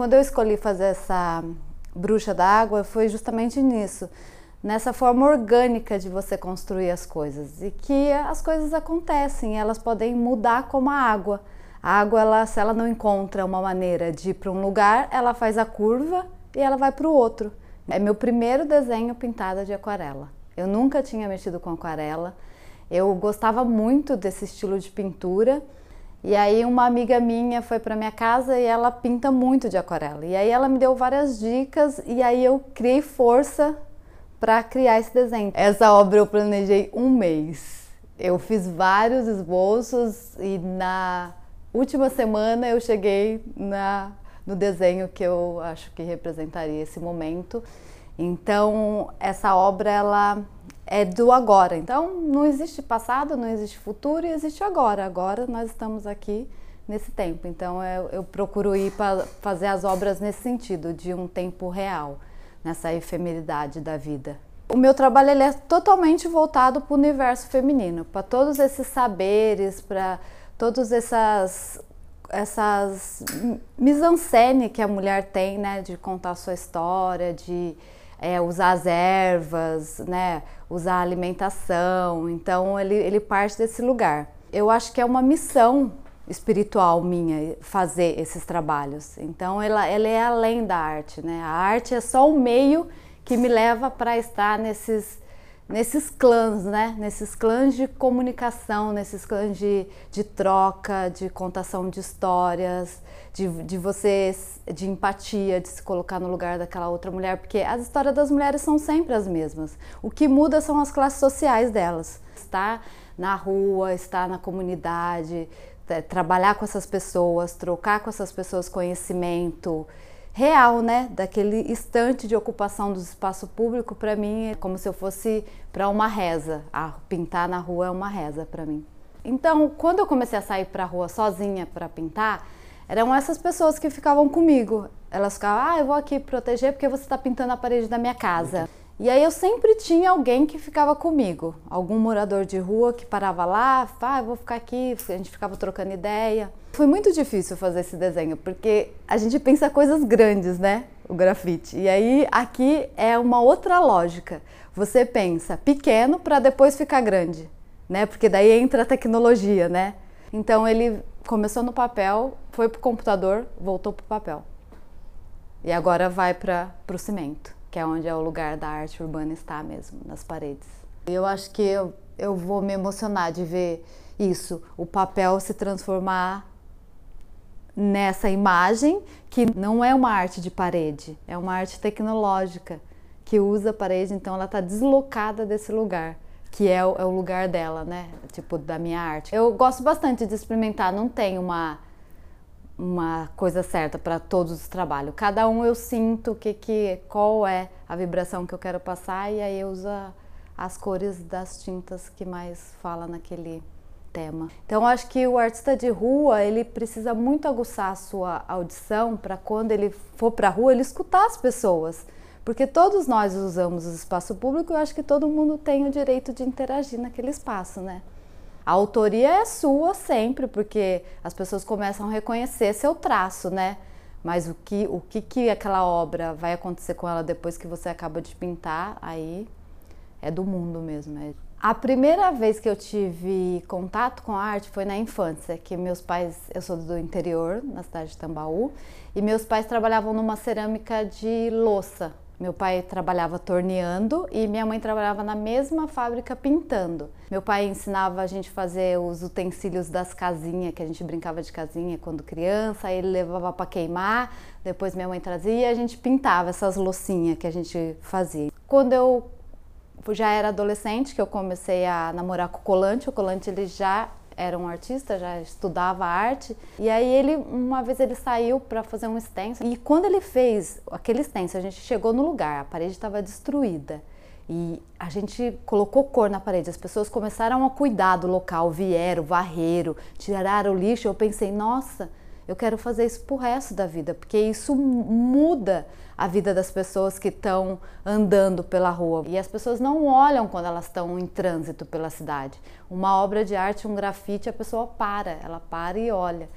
Quando eu escolhi fazer essa bruxa da água, foi justamente nisso, nessa forma orgânica de você construir as coisas e que as coisas acontecem, elas podem mudar como a água. A água, ela, se ela não encontra uma maneira de ir para um lugar, ela faz a curva e ela vai para o outro. É meu primeiro desenho pintado de aquarela. Eu nunca tinha mexido com aquarela. Eu gostava muito desse estilo de pintura. E aí uma amiga minha foi para minha casa e ela pinta muito de aquarela. E aí ela me deu várias dicas e aí eu criei força para criar esse desenho. Essa obra eu planejei um mês. Eu fiz vários esboços e na última semana eu cheguei na, no desenho que eu acho que representaria esse momento. Então, essa obra ela é do agora. Então, não existe passado, não existe futuro e existe agora. Agora nós estamos aqui nesse tempo. Então, eu, eu procuro ir para fazer as obras nesse sentido, de um tempo real, nessa efemeridade da vida. O meu trabalho ele é totalmente voltado para o universo feminino, para todos esses saberes, para todas essas essas mise-en-scène que a mulher tem, né, de contar sua história, de é, usar as ervas, né, usar a alimentação. Então ele, ele parte desse lugar. Eu acho que é uma missão espiritual minha fazer esses trabalhos. Então ela, ela é além da arte, né? A arte é só o meio que me leva para estar nesses nesses clãs, né? Nesses clãs de comunicação, nesses clãs de, de troca, de contação de histórias, de, de você, de empatia, de se colocar no lugar daquela outra mulher, porque as histórias das mulheres são sempre as mesmas. O que muda são as classes sociais delas. Estar na rua, estar na comunidade, trabalhar com essas pessoas, trocar com essas pessoas conhecimento, real, né? Daquele instante de ocupação do espaço público, para mim é como se eu fosse para uma reza. Ah, pintar na rua é uma reza para mim. Então, quando eu comecei a sair para a rua sozinha para pintar, eram essas pessoas que ficavam comigo. Elas ficavam, ah, eu vou aqui proteger porque você está pintando a parede da minha casa. E aí eu sempre tinha alguém que ficava comigo, algum morador de rua que parava lá, ah, vou ficar aqui, a gente ficava trocando ideia. Foi muito difícil fazer esse desenho, porque a gente pensa coisas grandes, né? O grafite. E aí aqui é uma outra lógica. Você pensa pequeno para depois ficar grande, né? Porque daí entra a tecnologia, né? Então ele começou no papel, foi pro computador, voltou pro papel. E agora vai para o cimento que é onde é o lugar da arte urbana está mesmo, nas paredes. Eu acho que eu, eu vou me emocionar de ver isso, o papel se transformar nessa imagem que não é uma arte de parede, é uma arte tecnológica que usa a parede, então ela está deslocada desse lugar, que é o, é o lugar dela, né? Tipo, da minha arte. Eu gosto bastante de experimentar, não tem uma uma coisa certa para todos os trabalhos. Cada um eu sinto que, que qual é a vibração que eu quero passar e aí eu uso as cores das tintas que mais fala naquele tema. Então acho que o artista de rua, ele precisa muito aguçar a sua audição para quando ele for para a rua, ele escutar as pessoas. Porque todos nós usamos o espaço público, eu acho que todo mundo tem o direito de interagir naquele espaço, né? A autoria é sua sempre, porque as pessoas começam a reconhecer seu traço, né? Mas o que, o que, que aquela obra vai acontecer com ela depois que você acaba de pintar, aí é do mundo mesmo. É. A primeira vez que eu tive contato com a arte foi na infância, que meus pais, eu sou do interior, na cidade de Tambaú, e meus pais trabalhavam numa cerâmica de louça, meu pai trabalhava torneando e minha mãe trabalhava na mesma fábrica pintando. Meu pai ensinava a gente fazer os utensílios das casinhas, que a gente brincava de casinha quando criança, ele levava para queimar, depois minha mãe trazia e a gente pintava essas loucinhas que a gente fazia. Quando eu já era adolescente, que eu comecei a namorar com o Colante, o Colante ele já era um artista, já estudava arte. E aí ele, uma vez ele saiu para fazer um stencil e quando ele fez aquele stencil, a gente chegou no lugar, a parede estava destruída. E a gente colocou cor na parede, as pessoas começaram a cuidar do local, vieram, varreram, tiraram o lixo. Eu pensei, nossa, eu quero fazer isso pro resto da vida, porque isso muda a vida das pessoas que estão andando pela rua. E as pessoas não olham quando elas estão em trânsito pela cidade. Uma obra de arte, um grafite, a pessoa para, ela para e olha.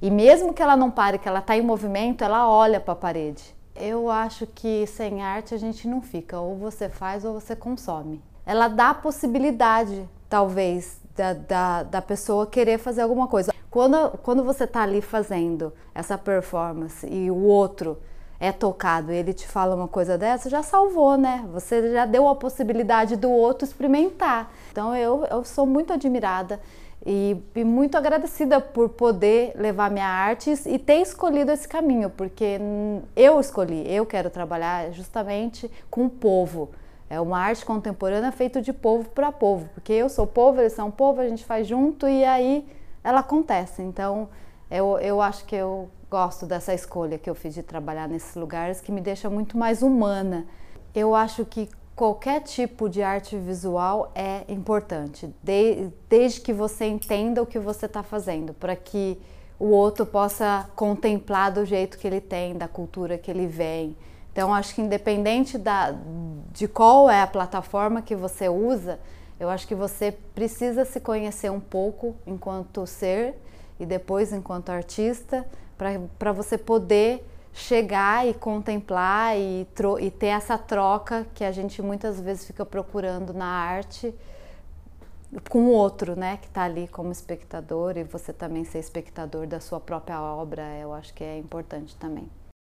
E mesmo que ela não pare, que ela está em movimento, ela olha para a parede. Eu acho que sem arte a gente não fica, ou você faz ou você consome. Ela dá a possibilidade, talvez, da, da, da pessoa querer fazer alguma coisa. Quando, quando você está ali fazendo essa performance e o outro é tocado e ele te fala uma coisa dessa, já salvou, né? Você já deu a possibilidade do outro experimentar. Então eu, eu sou muito admirada e, e, muito agradecida por poder levar minha arte e ter escolhido esse caminho, porque eu escolhi, eu quero trabalhar justamente com o povo. É uma arte contemporânea feita de povo para povo, porque eu sou povo, eles são povo, a gente faz junto e aí ela acontece. Então eu, eu acho que eu gosto dessa escolha que eu fiz de trabalhar nesses lugares que me deixa muito mais humana. Eu acho que qualquer tipo de arte visual é importante, de, desde que você entenda o que você está fazendo, para que o outro possa contemplar do jeito que ele tem, da cultura que ele vem. Então, acho que independente da, de qual é a plataforma que você usa, eu acho que você precisa se conhecer um pouco enquanto ser e depois enquanto artista, para você poder chegar e contemplar e, e ter essa troca que a gente muitas vezes fica procurando na arte com o outro, né, que está ali como espectador e você também ser espectador da sua própria obra, eu acho que é importante também.